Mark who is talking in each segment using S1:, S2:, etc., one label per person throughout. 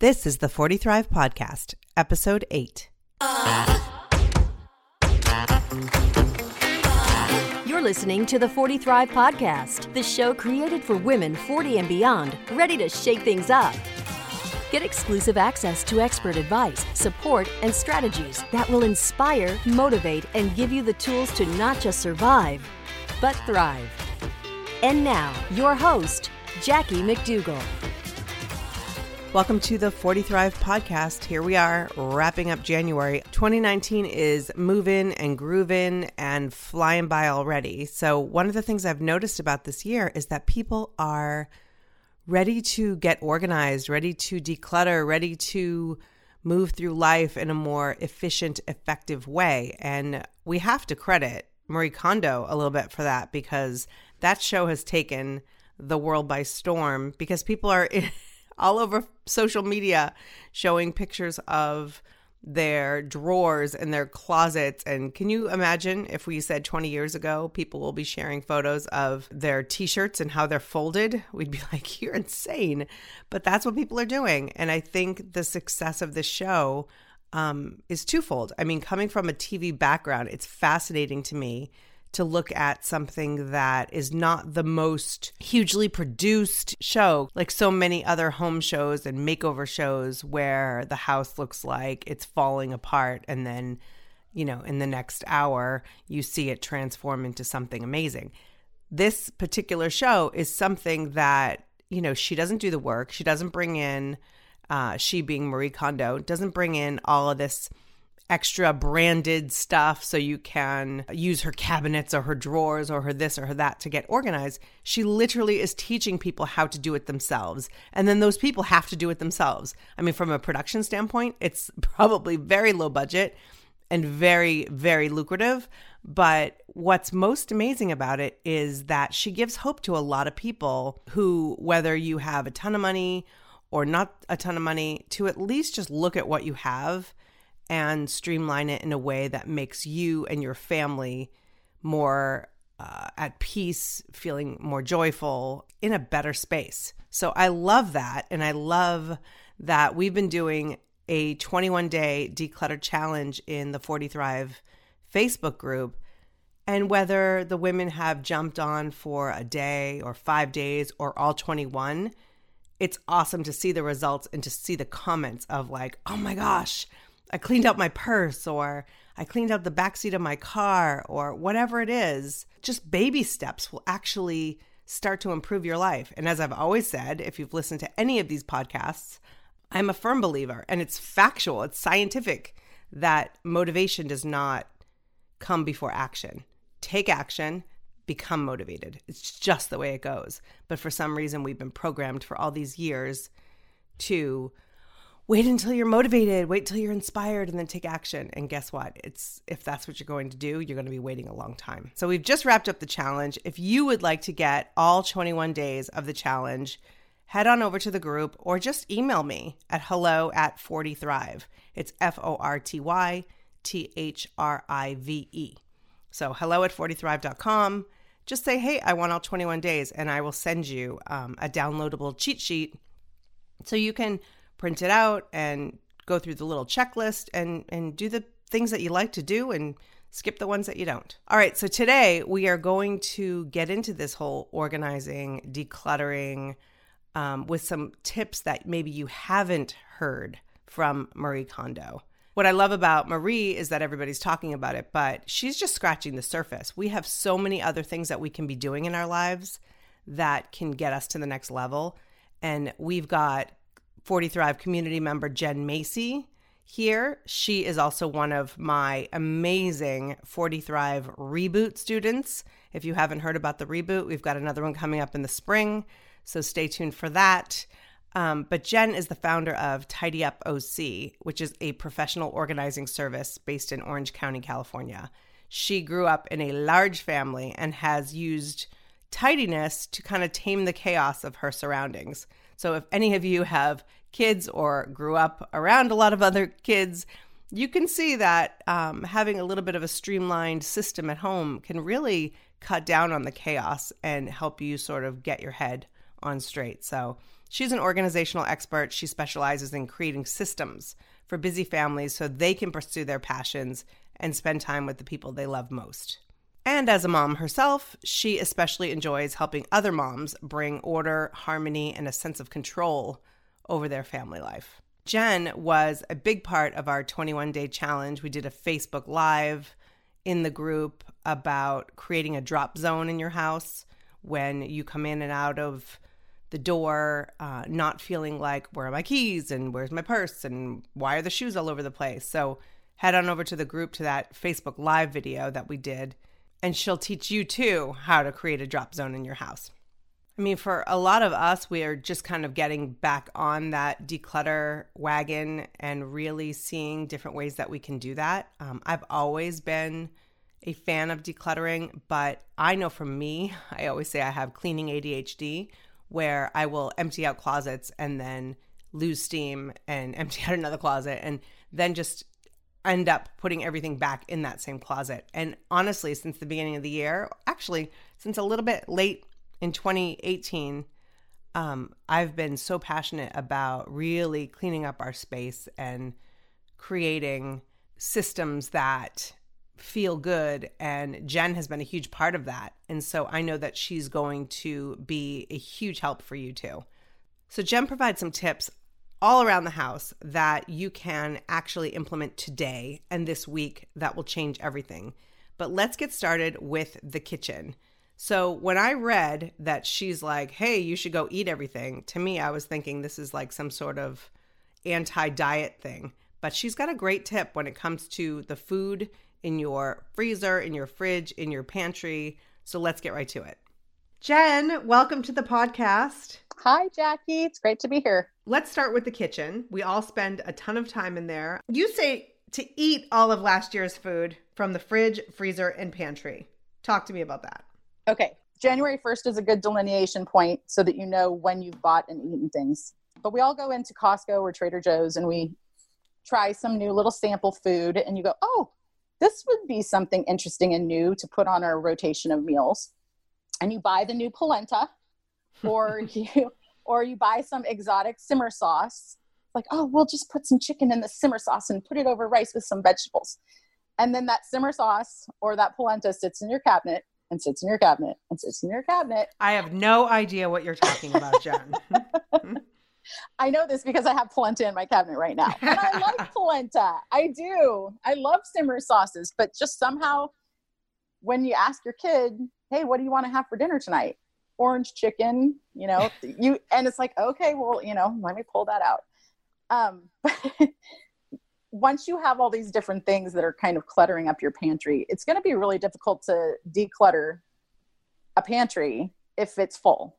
S1: This is the 40 Thrive Podcast, Episode 8.
S2: You're listening to the 40 Thrive Podcast, the show created for women 40 and beyond, ready to shake things up. Get exclusive access to expert advice, support, and strategies that will inspire, motivate, and give you the tools to not just survive, but thrive. And now, your host, Jackie McDougall.
S1: Welcome to the 40 Thrive podcast. Here we are wrapping up January. 2019 is moving and grooving and flying by already. So, one of the things I've noticed about this year is that people are ready to get organized, ready to declutter, ready to move through life in a more efficient, effective way. And we have to credit Marie Kondo a little bit for that because that show has taken the world by storm because people are all over social media showing pictures of their drawers and their closets. And can you imagine if we said 20 years ago, people will be sharing photos of their t shirts and how they're folded? We'd be like, you're insane. But that's what people are doing. And I think the success of the show um, is twofold. I mean, coming from a TV background, it's fascinating to me to look at something that is not the most hugely produced show, like so many other home shows and makeover shows where the house looks like it's falling apart and then, you know, in the next hour, you see it transform into something amazing. This particular show is something that, you know, she doesn't do the work. She doesn't bring in, uh, she being Marie Kondo, doesn't bring in all of this extra branded stuff so you can use her cabinets or her drawers or her this or her that to get organized. She literally is teaching people how to do it themselves. And then those people have to do it themselves. I mean, from a production standpoint, it's probably very low budget and very, very lucrative. But what's most amazing about it is that she gives hope to a lot of people who, whether you have a ton of money or not a ton of money, to at least just look at what you have and streamline it in a way that makes you and your family more uh, at peace, feeling more joyful, in a better space. So I love that. And I love that we've been doing a 21 day declutter challenge in the 40 Thrive Facebook group. And whether the women have jumped on for a day or five days or all 21, it's awesome to see the results and to see the comments of like, oh my gosh, I cleaned out my purse or I cleaned out the backseat of my car or whatever it is, just baby steps will actually start to improve your life. And as I've always said, if you've listened to any of these podcasts, I'm a firm believer and it's factual, it's scientific that motivation does not come before action. Take action, become motivated. It's just the way it goes. But for some reason, we've been programmed for all these years to wait until you're motivated, wait till you're inspired, and then take action. And guess what? It's if that's what you're going to do, you're going to be waiting a long time. So we've just wrapped up the challenge. If you would like to get all 21 days of the challenge, head on over to the group or just email me at hello at 40 Thrive. It's F O R T Y T H R I V E. So hello at 40thrive.com. Just say, hey, I want all 21 days, and I will send you um, a downloadable cheat sheet so you can print it out and go through the little checklist and and do the things that you like to do and skip the ones that you don't. All right, so today we are going to get into this whole organizing, decluttering um, with some tips that maybe you haven't heard from Marie Kondo. What I love about Marie is that everybody's talking about it, but she's just scratching the surface. We have so many other things that we can be doing in our lives that can get us to the next level. And we've got 40 Thrive community member Jen Macy here. She is also one of my amazing 40 Thrive reboot students. If you haven't heard about the reboot, we've got another one coming up in the spring. So stay tuned for that. Um, but Jen is the founder of Tidy Up OC, which is a professional organizing service based in Orange County, California. She grew up in a large family and has used tidiness to kind of tame the chaos of her surroundings. So if any of you have kids or grew up around a lot of other kids, you can see that um, having a little bit of a streamlined system at home can really cut down on the chaos and help you sort of get your head on straight. So She's an organizational expert. She specializes in creating systems for busy families so they can pursue their passions and spend time with the people they love most. And as a mom herself, she especially enjoys helping other moms bring order, harmony, and a sense of control over their family life. Jen was a big part of our 21 day challenge. We did a Facebook Live in the group about creating a drop zone in your house when you come in and out of the door, uh, not feeling like, where are my keys and where's my purse and why are the shoes all over the place? So head on over to the group to that Facebook Live video that we did, and she'll teach you too how to create a drop zone in your house. I mean, for a lot of us, we are just kind of getting back on that declutter wagon and really seeing different ways that we can do that. Um, I've always been a fan of decluttering, but I know for me, I always say I have cleaning ADHD, where I will empty out closets and then lose steam and empty out another closet and then just end up putting everything back in that same closet. And honestly, since the beginning of the year, actually, since a little bit late in 2018, um, I've been so passionate about really cleaning up our space and creating systems that feel good. And Jen has been a huge part of that. And so I know that she's going to be a huge help for you too. So, Jen provides some tips all around the house that you can actually implement today and this week that will change everything. But let's get started with the kitchen. So, when I read that she's like, hey, you should go eat everything, to me, I was thinking this is like some sort of anti diet thing. But she's got a great tip when it comes to the food in your freezer, in your fridge, in your pantry. So let's get right to it. Jen, welcome to the podcast.
S3: Hi, Jackie. It's great to be here.
S1: Let's start with the kitchen. We all spend a ton of time in there. You say to eat all of last year's food from the fridge, freezer, and pantry. Talk to me about that.
S3: Okay. January 1st is a good delineation point so that you know when you've bought and eaten things. But we all go into Costco or Trader Joe's and we try some new little sample food and you go, oh, this would be something interesting and new to put on our rotation of meals. And you buy the new polenta or you or you buy some exotic simmer sauce. Like, oh, we'll just put some chicken in the simmer sauce and put it over rice with some vegetables. And then that simmer sauce or that polenta sits in your cabinet and sits in your cabinet and sits in your cabinet.
S1: I have no idea what you're talking about, Jen.
S3: I know this because I have polenta in my cabinet right now. And I like polenta. I do. I love simmer sauces, but just somehow when you ask your kid, "Hey, what do you want to have for dinner tonight?" Orange chicken, you know, you and it's like, "Okay, well, you know, let me pull that out." Um once you have all these different things that are kind of cluttering up your pantry, it's going to be really difficult to declutter a pantry if it's full.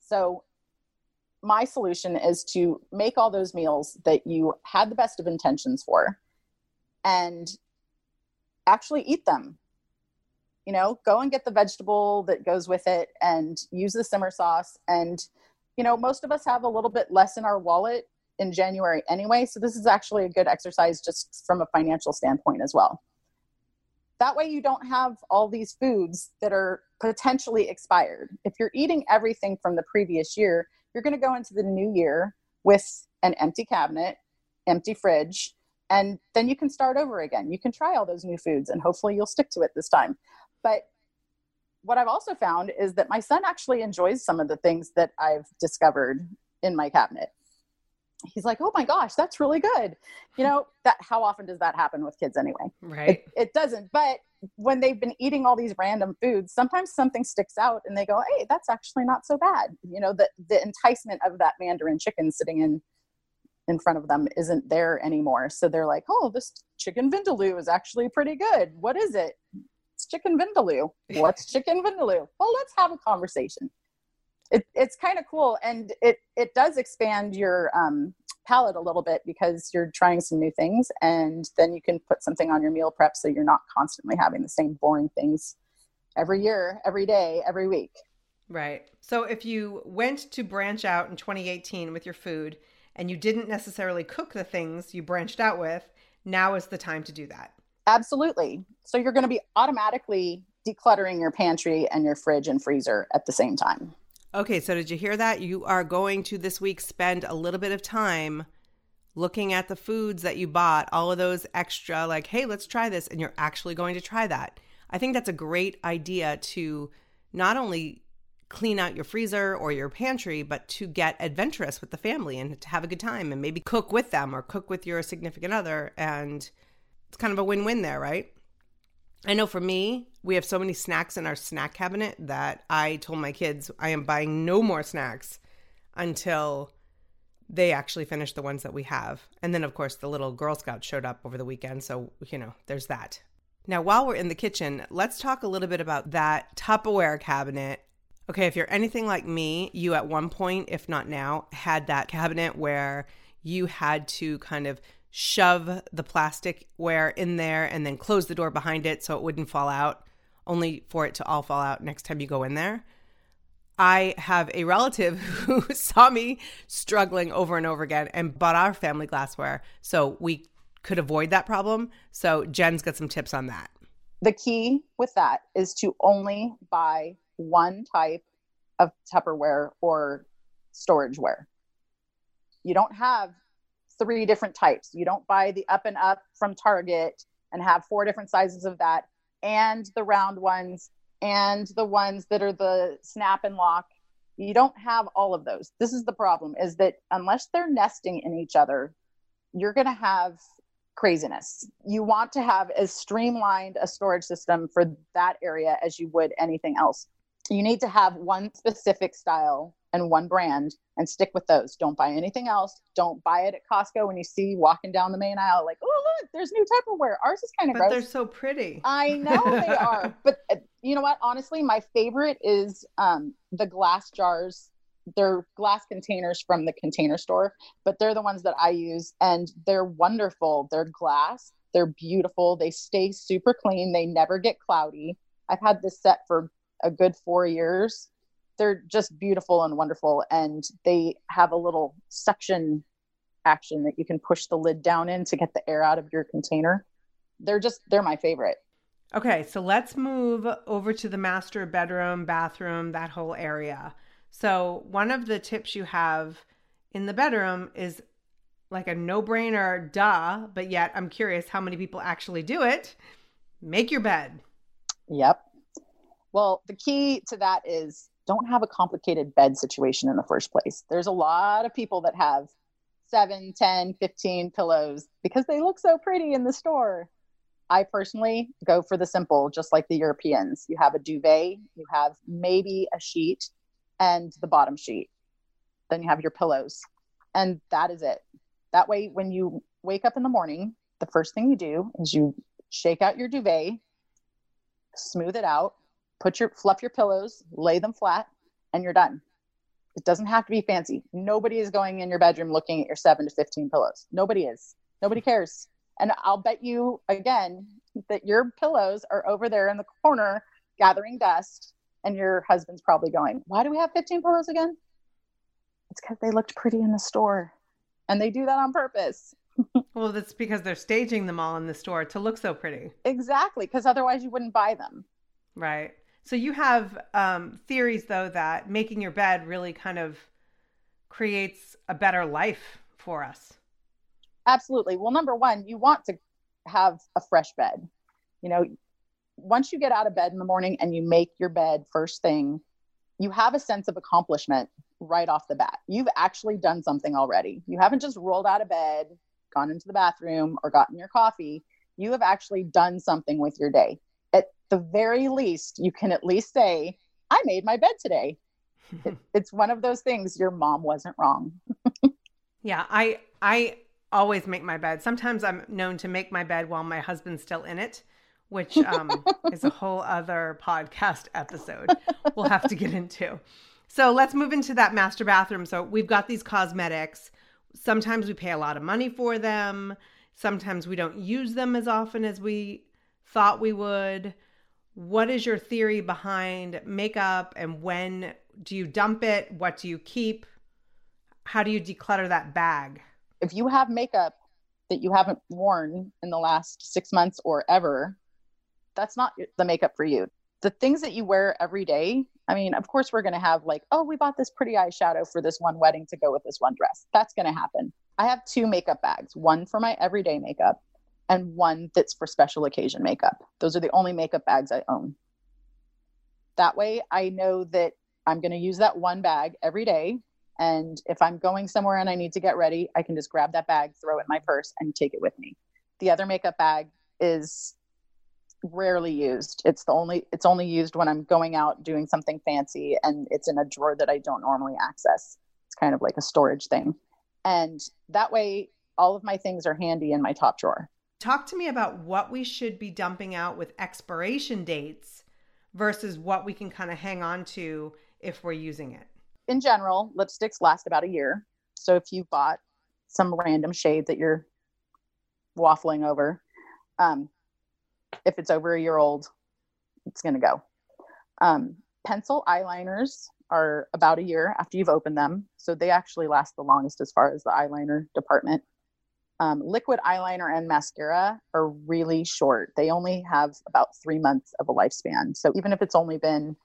S3: So my solution is to make all those meals that you had the best of intentions for and actually eat them. You know, go and get the vegetable that goes with it and use the simmer sauce. And, you know, most of us have a little bit less in our wallet in January anyway. So this is actually a good exercise just from a financial standpoint as well. That way, you don't have all these foods that are potentially expired. If you're eating everything from the previous year, you're going to go into the new year with an empty cabinet, empty fridge, and then you can start over again. You can try all those new foods and hopefully you'll stick to it this time. But what I've also found is that my son actually enjoys some of the things that I've discovered in my cabinet he's like, "Oh my gosh, that's really good." You know, that how often does that happen with kids anyway?
S1: Right.
S3: It, it, doesn't. But when they've been eating all these random foods, sometimes something sticks out and they go, "Hey, that's actually not so bad." You know, the the enticement of that mandarin chicken sitting in in front of them isn't there anymore. So they're like, "Oh, this chicken vindaloo is actually pretty good. What is it?" It's chicken vindaloo. What's chicken vindaloo? Well, let's have a conversation it, it's kind of cool and it it does expand your um, palate a little bit because you're trying some new things and then you can put something on your meal prep so you're not constantly having the same boring things every year every day every week.
S1: Right. So if you went to branch out in 2018 with your food and you didn't necessarily cook the things you branched out with now is the time to do that.
S3: Absolutely. So you're going to be automatically decluttering your pantry and your fridge and freezer at the same time
S1: Okay, so did you hear that? You are going to this week spend a little bit of time looking at the foods that you bought, all of those extra, like, hey, let's try this. And you're actually going to try that. I think that's a great idea to not only clean out your freezer or your pantry, but to get adventurous with the family and to have a good time and maybe cook with them or cook with your significant other. And it's kind of a win win there, right? I know for me, we have so many snacks in our snack cabinet that I told my kids I am buying no more snacks until they actually finish the ones that we have. And then, of course, the little Girl Scouts showed up over the weekend. So, you know, there's that. Now, while we're in the kitchen, let's talk a little bit about that Tupperware cabinet. Okay, if you're anything like me, you at one point, if not now, had that cabinet where you had to kind of shove the plasticware in there and then close the door behind it so it wouldn't fall out, only for it to all fall out next time you go in there. I have a relative who saw me struggling over and over again and bought our family glassware so we could avoid that problem. So Jen's got some tips on that.
S3: The key with that is to only buy one type of Tupperware or storageware. You don't have three different types. You don't buy the up and up from Target and have four different sizes of that and the round ones and the ones that are the snap and lock you don't have all of those. This is the problem is that unless they're nesting in each other you're going to have craziness. You want to have as streamlined a storage system for that area as you would anything else. You need to have one specific style and one brand and stick with those. Don't buy anything else. Don't buy it at Costco when you see walking down the main aisle, like, oh, look, there's new Tupperware. Ours is kind of gross.
S1: They're so pretty.
S3: I know they are. But uh, you know what? Honestly, my favorite is um, the glass jars. They're glass containers from the container store, but they're the ones that I use and they're wonderful. They're glass, they're beautiful, they stay super clean, they never get cloudy. I've had this set for a good four years they're just beautiful and wonderful and they have a little suction action that you can push the lid down in to get the air out of your container. They're just they're my favorite.
S1: Okay so let's move over to the master bedroom bathroom that whole area. So one of the tips you have in the bedroom is like a no-brainer duh but yet i'm curious how many people actually do it. Make your bed.
S3: Yep. Well the key to that is don't have a complicated bed situation in the first place. There's a lot of people that have 7, 10, 15 pillows because they look so pretty in the store. I personally go for the simple, just like the Europeans. You have a duvet, you have maybe a sheet and the bottom sheet. Then you have your pillows. And that is it. That way, when you wake up in the morning, the first thing you do is you shake out your duvet, smooth it out, put your fluff your pillows, lay them flat, and you're done. It doesn't have to be fancy. Nobody is going in your bedroom looking at your seven to 15 pillows. Nobody is. Nobody cares. And I'll bet you again that your pillows are over there in the corner gathering dust, and your husband's probably going, Why do we have 15 pillows again? It's because they looked pretty in the store. And they do that on purpose.
S1: well, that's because they're staging them all in the store to look so pretty.
S3: Exactly, because otherwise you wouldn't buy them.
S1: Right. So you have um, theories, though, that making your bed really kind of creates a better life for us.
S3: Absolutely. Well, number one, you want to have a fresh bed. You know, once you get out of bed in the morning and you make your bed first thing, you have a sense of accomplishment right off the bat. You've actually done something already. You haven't just rolled out of bed, gone into the bathroom, or gotten your coffee. You have actually done something with your day the very least, you can at least say, I made my bed today. it's one of those things your mom wasn't wrong.
S1: yeah, I I always make my bed. Sometimes I'm known to make my bed while my husband's still in it, which um, is a whole other podcast episode we'll have to get into. So let's move into that master bathroom. So we've got these cosmetics. Sometimes we pay a lot of money for them. Sometimes we don't use them as often as we thought we would what is your theory behind makeup and when do you dump it? What do you keep? How do you declutter that bag?
S3: If you have makeup that you haven't worn in the last six months or ever, that's not the makeup for you. The things that you wear every day I mean, of course, we're going to have like, oh, we bought this pretty eyeshadow for this one wedding to go with this one dress. That's going to happen. I have two makeup bags one for my everyday makeup and one that's for special occasion makeup. Those are the only makeup bags I own. That way, I know that I'm going to use that one bag every day. And if I'm going somewhere and I need to get ready, I can just grab that bag, throw it in my purse, and take it with me. The other makeup bag is rarely used. It's the only it's only used when I'm going out doing something fancy and it's in a drawer that I don't normally access. It's kind of like a storage thing. And that way all of my things are handy in my top drawer.
S1: Talk to me about what we should be dumping out with expiration dates versus what we can kind of hang on to if we're using it.
S3: In general, lipsticks last about a year. So if you bought some random shade that you're waffling over, um, if it's over a year old, it's going to go. Um, pencil eyeliners are about a year after you've opened them. So they actually last the longest as far as the eyeliner department. Um, liquid eyeliner and mascara are really short. They only have about three months of a lifespan. So even if it's only been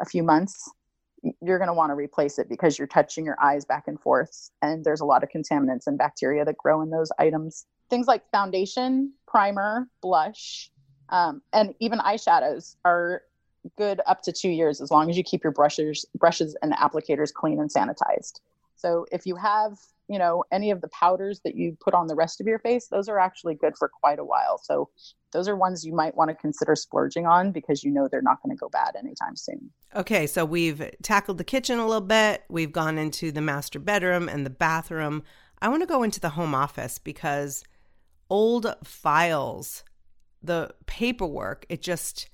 S3: a few months, you're going to want to replace it because you're touching your eyes back and forth. And there's a lot of contaminants and bacteria that grow in those items. Things like foundation, primer, blush, um, and even eyeshadows are good up to two years as long as you keep your brushes brushes and applicators clean and sanitized so if you have you know any of the powders that you put on the rest of your face those are actually good for quite a while. So those are ones you might want to consider splurging on because you know they're not going to go bad anytime soon.
S1: Okay so we've tackled the kitchen a little bit. We've gone into the master bedroom and the bathroom. I want to go into the home office because old files the paperwork, it just,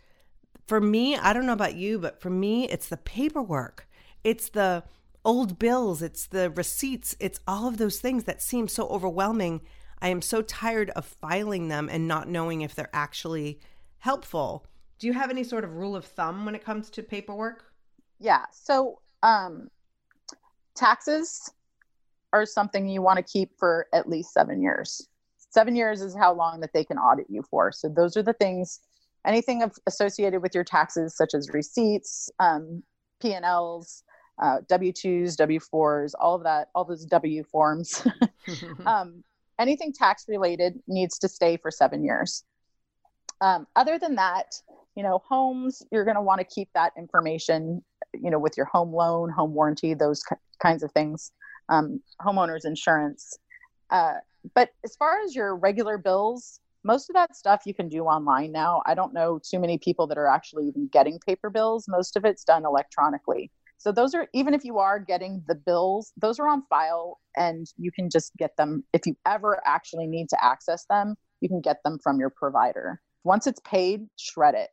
S1: for me, I don't know about you, but for me, it's the paperwork. It's the old bills, it's the receipts, it's all of those things that seem so overwhelming. I am so tired of filing them and not knowing if they're actually helpful. Do you have any sort of rule of thumb when it comes to paperwork?
S3: Yeah. So, um, taxes are something you want to keep for at least seven years seven years is how long that they can audit you for. So those are the things, anything associated with your taxes, such as receipts, um, P&Ls, uh, W-2s, W-4s, all of that, all those W forms. um, anything tax related needs to stay for seven years. Um, other than that, you know, homes, you're going to want to keep that information, you know, with your home loan, home warranty, those kinds of things, um, homeowners insurance. Uh, but as far as your regular bills, most of that stuff you can do online now. I don't know too many people that are actually even getting paper bills. Most of it's done electronically. So those are even if you are getting the bills, those are on file and you can just get them if you ever actually need to access them, you can get them from your provider. Once it's paid, shred it.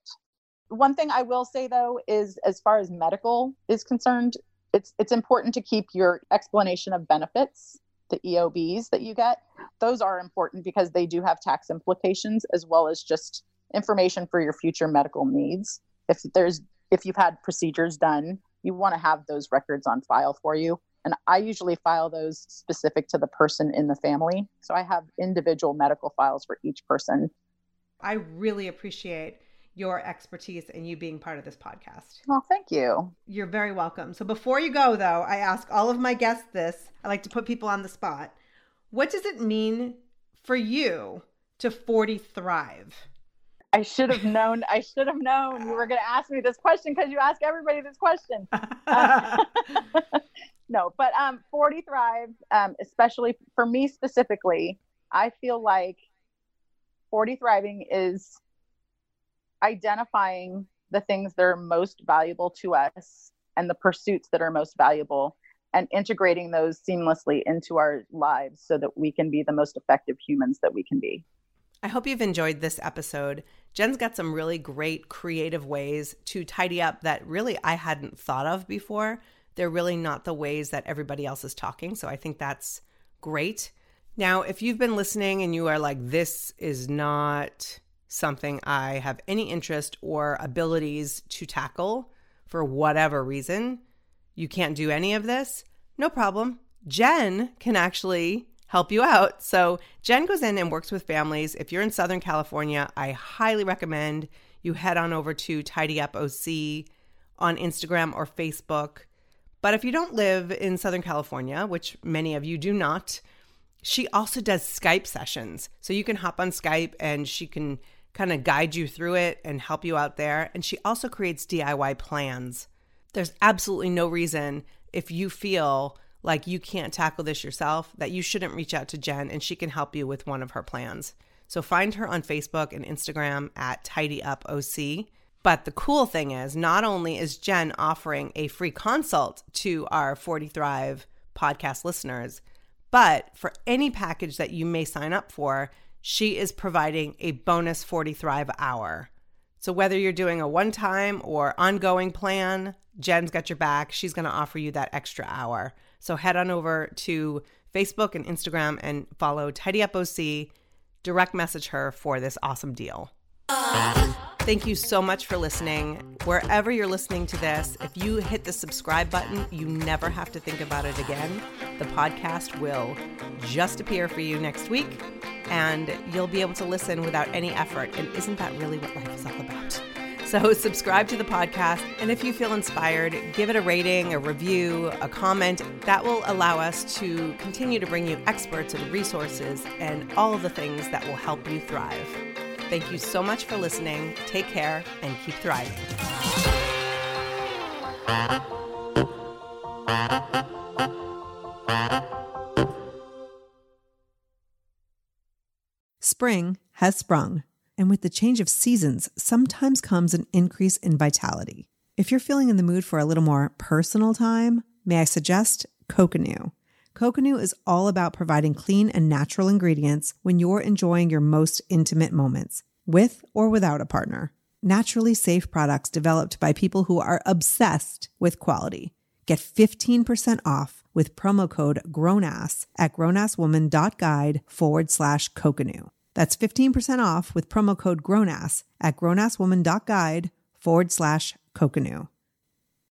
S3: One thing I will say though is as far as medical is concerned, it's it's important to keep your explanation of benefits the EOBs that you get, those are important because they do have tax implications as well as just information for your future medical needs. If there's if you've had procedures done, you want to have those records on file for you. And I usually file those specific to the person in the family. So I have individual medical files for each person.
S1: I really appreciate your expertise and you being part of this podcast.
S3: Well, thank you.
S1: You're very welcome. So before you go, though, I ask all of my guests this. I like to put people on the spot. What does it mean for you to 40 thrive?
S3: I should have known. I should have known you were going to ask me this question because you ask everybody this question. Uh, no, but um, 40 Thrive, um, especially for me specifically, I feel like 40 Thriving is identifying the things that are most valuable to us and the pursuits that are most valuable and integrating those seamlessly into our lives so that we can be the most effective humans that we can be.
S1: I hope you've enjoyed this episode. Jen's got some really great creative ways to tidy up that really I hadn't thought of before. They're really not the ways that everybody else is talking. So I think that's great. Now, if you've been listening and you are like, this is not something I have any interest or abilities to tackle for whatever reason, you can't do any of this, no problem. Jen can actually help you out. So, Jen goes in and works with families. If you're in Southern California, I highly recommend you head on over to Tidy Up OC on Instagram or Facebook. But if you don't live in Southern California, which many of you do not, she also does Skype sessions. So you can hop on Skype and she can kind of guide you through it and help you out there. And she also creates DIY plans. There's absolutely no reason if you feel like you can't tackle this yourself that you shouldn't reach out to Jen and she can help you with one of her plans. So find her on Facebook and Instagram at Tidy Up OC. But the cool thing is, not only is Jen offering a free consult to our 40 Thrive podcast listeners, but for any package that you may sign up for, she is providing a bonus 40 Thrive hour. So whether you're doing a one time or ongoing plan, Jen's got your back. She's going to offer you that extra hour. So head on over to Facebook and Instagram and follow Tidy Up OC. Direct message her for this awesome deal. Thank you so much for listening. Wherever you're listening to this, if you hit the subscribe button, you never have to think about it again. The podcast will just appear for you next week, and you'll be able to listen without any effort. And isn't that really what life is all about? So, subscribe to the podcast. And if you feel inspired, give it a rating, a review, a comment. That will allow us to continue to bring you experts and resources and all the things that will help you thrive. Thank you so much for listening. Take care and keep thriving.
S4: Spring has sprung, and with the change of seasons, sometimes comes an increase in vitality. If you're feeling in the mood for a little more personal time, may I suggest Coconu? Coconu is all about providing clean and natural ingredients when you're enjoying your most intimate moments, with or without a partner. Naturally safe products developed by people who are obsessed with quality. Get 15% off with promo code GROWNASS at grownasswoman.guide forward slash Coconu. That's 15% off with promo code GROWNASS at grownasswoman.guide forward slash Coconu.